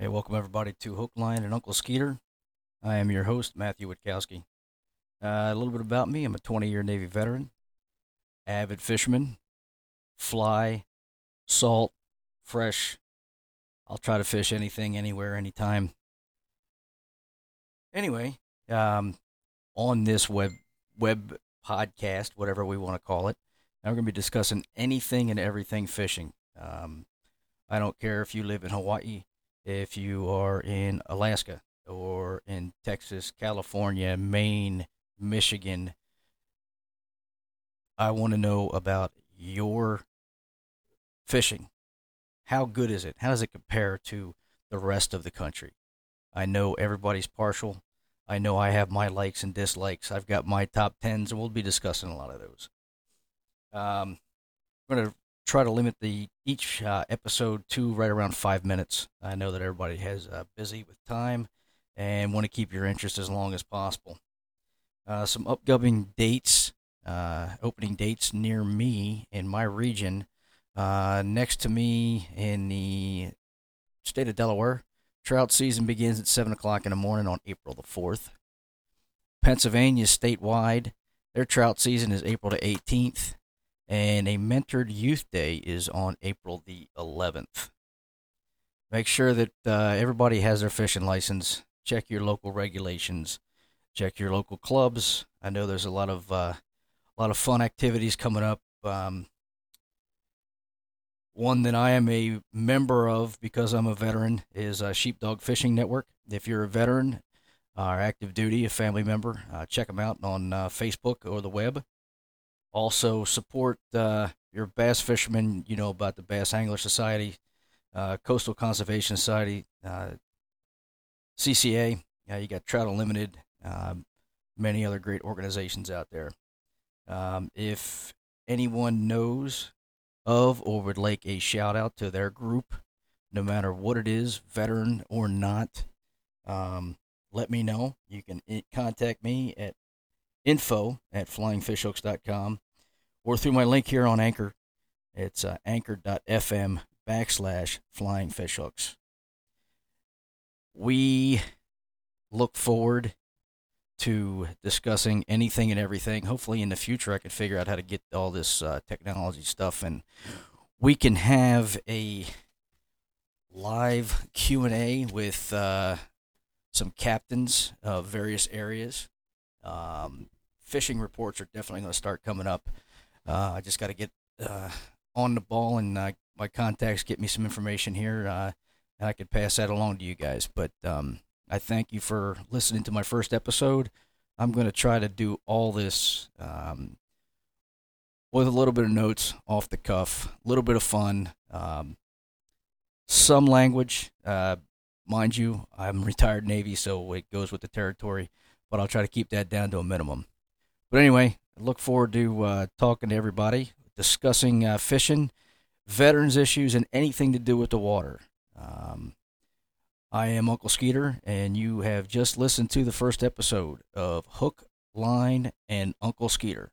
Hey, welcome everybody to Hook Line and Uncle Skeeter. I am your host, Matthew Witkowski. Uh, a little bit about me I'm a 20 year Navy veteran, avid fisherman, fly, salt, fresh. I'll try to fish anything, anywhere, anytime. Anyway, um, on this web web podcast, whatever we want to call it, I'm going to be discussing anything and everything fishing. Um, I don't care if you live in Hawaii, if you are in Alaska or in Texas, California, Maine, Michigan, I want to know about your fishing. How good is it? How does it compare to the rest of the country? I know everybody's partial. I know I have my likes and dislikes. I've got my top tens, and we'll be discussing a lot of those. Um, I'm going to try to limit the each uh, episode to right around five minutes. I know that everybody has uh, busy with time and want to keep your interest as long as possible. Uh, some upcoming dates, uh, opening dates near me in my region. Uh, next to me in the state of Delaware, trout season begins at 7 o'clock in the morning on April the 4th. Pennsylvania statewide, their trout season is April the 18th and a mentored youth day is on April the 11th. Make sure that uh, everybody has their fishing license. Check your local regulations. Check your local clubs. I know there's a lot of uh, a lot of fun activities coming up. Um, one that I am a member of because I'm a veteran is uh, Sheepdog Fishing Network. If you're a veteran or active duty, a family member, uh, check them out on uh, Facebook or the web. Also support uh, your bass fishermen. You know about the Bass Angler Society, uh, Coastal Conservation Society, uh, CCA. Yeah, you got Trout Unlimited, um, many other great organizations out there. Um, if anyone knows of or would like a shout out to their group, no matter what it is, veteran or not, um, let me know. You can contact me at info at flyingfishhooks.com or through my link here on Anchor. It's uh, anchor.fm backslash flyingfishhooks. We look forward to discussing anything and everything. Hopefully, in the future, I can figure out how to get all this uh, technology stuff, and we can have a live Q and A with uh, some captains of various areas. Um, fishing reports are definitely going to start coming up. Uh, I just got to get uh, on the ball and uh, my contacts get me some information here. Uh, and I could pass that along to you guys. But um, I thank you for listening to my first episode. I'm going to try to do all this um, with a little bit of notes off the cuff, a little bit of fun, um, some language. Uh, mind you, I'm retired Navy, so it goes with the territory, but I'll try to keep that down to a minimum. But anyway, I look forward to uh, talking to everybody, discussing uh, fishing, veterans issues, and anything to do with the water. Um, I am Uncle Skeeter, and you have just listened to the first episode of Hook, Line, and Uncle Skeeter.